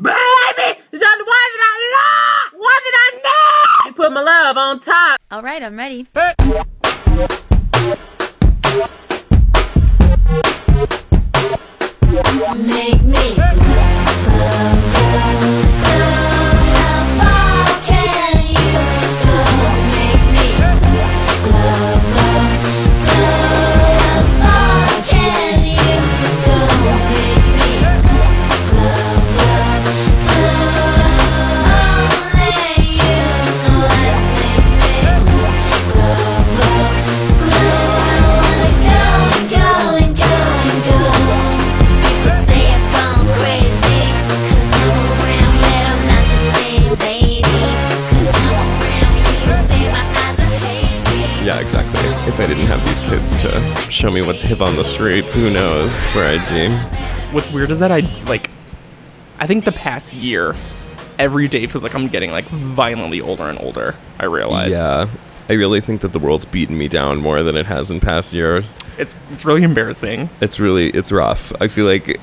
Baby, you're the one that I love, one that I need. You put my love on top. All right, I'm ready. Make Yeah, exactly. If I didn't have these kids to show me what's hip on the streets, who knows where I'd be. What's weird is that I like. I think the past year, every day feels like I'm getting like violently older and older. I realize. Yeah. I really think that the world's beaten me down more than it has in past years. It's it's really embarrassing. It's really it's rough. I feel like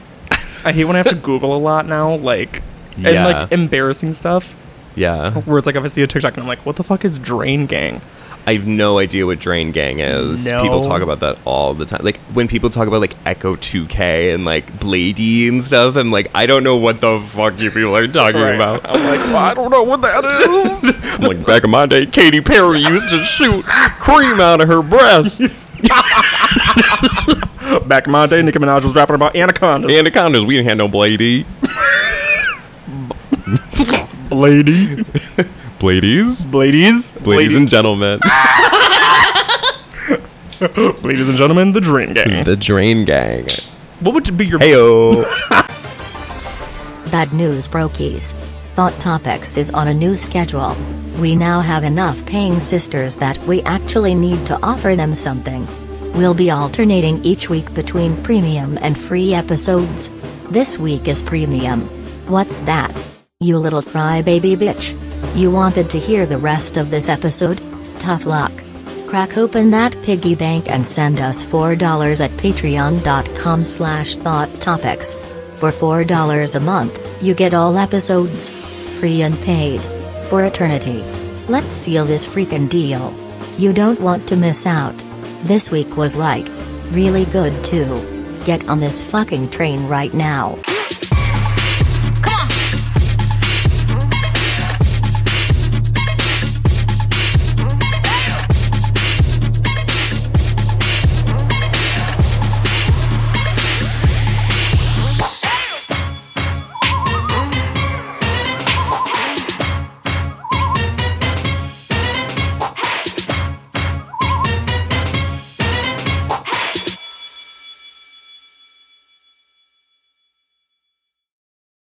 I hate when I have to Google a lot now, like and like embarrassing stuff. Yeah. Where it's like if I see a TikTok and I'm like, what the fuck is Drain Gang? I have no idea what Drain Gang is. People talk about that all the time. Like when people talk about like Ecco2k and like Bladee and stuff, I'm like, I don't know what the fuck you people are talking Right. about. I'm like, well, I don't know what that is. I'm like back in my day, Katy Perry used to shoot cream out of her breast. Back in my day, Nicki Minaj was rapping about anacondas. Anacondas, we didn't have no Bladee. Lady, Bladies? ladies, Ladies and gentlemen. ladies and gentlemen, the Drain Gang. the Drain Gang. What would be your Heyo. Bad news brokies. Thought Topics is on a new schedule. We now have enough paying sisters that we actually need to offer them something. We'll be alternating each week between premium and free episodes. This week is premium. What's that? You little crybaby bitch. You wanted to hear the rest of this episode? Tough luck. Crack open that piggy bank and send us $4 at patreon.com slash thought topics. For $4 a month, you get all episodes. Free and paid. For eternity. Let's seal this freaking deal. You don't want to miss out. This week was like, really good too. Get on this fucking train right now.